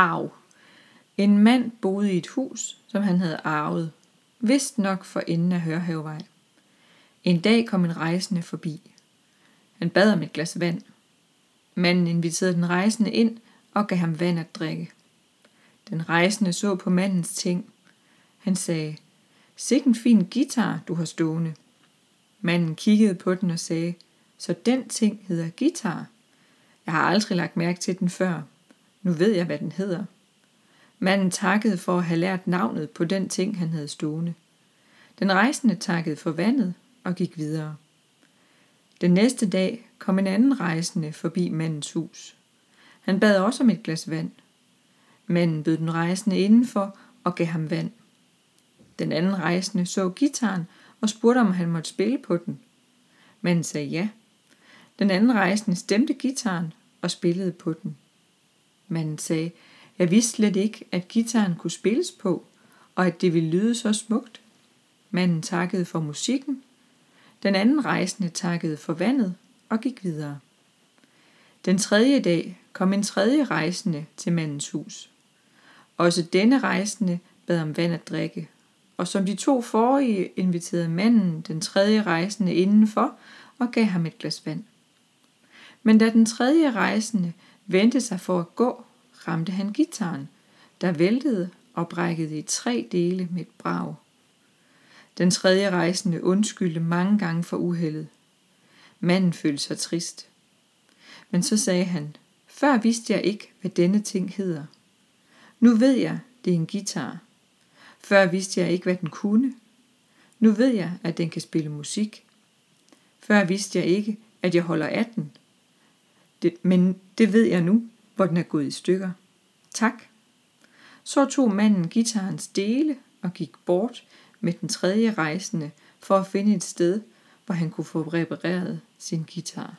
Arv. En mand boede i et hus, som han havde arvet, vist nok for enden af Hørhavevej. En dag kom en rejsende forbi. Han bad om et glas vand. Manden inviterede den rejsende ind og gav ham vand at drikke. Den rejsende så på mandens ting. Han sagde, Sikke en fin guitar, du har stående. Manden kiggede på den og sagde, så den ting hedder guitar. Jeg har aldrig lagt mærke til den før. Nu ved jeg, hvad den hedder. Manden takkede for at have lært navnet på den ting, han havde stående. Den rejsende takkede for vandet og gik videre. Den næste dag kom en anden rejsende forbi mandens hus. Han bad også om et glas vand. Manden bød den rejsende indenfor og gav ham vand. Den anden rejsende så gitaren og spurgte, om han måtte spille på den. Manden sagde ja. Den anden rejsende stemte gitaren og spillede på den. Manden sagde, jeg vidste slet ikke, at gitaren kunne spilles på, og at det ville lyde så smukt. Manden takkede for musikken. Den anden rejsende takkede for vandet og gik videre. Den tredje dag kom en tredje rejsende til mandens hus. Også denne rejsende bad om vand at drikke, og som de to forrige inviterede manden den tredje rejsende indenfor og gav ham et glas vand. Men da den tredje rejsende vendte sig for at gå, ramte han gitaren, der væltede og brækkede i tre dele med et brag. Den tredje rejsende undskyldte mange gange for uheldet. Manden følte sig trist. Men så sagde han, før vidste jeg ikke, hvad denne ting hedder. Nu ved jeg, det er en guitar. Før vidste jeg ikke, hvad den kunne. Nu ved jeg, at den kan spille musik. Før vidste jeg ikke, at jeg holder af den. Det, men det ved jeg nu, hvor den er gået i stykker. Tak. Så tog manden gitarens dele og gik bort med den tredje rejsende for at finde et sted, hvor han kunne få repareret sin guitar.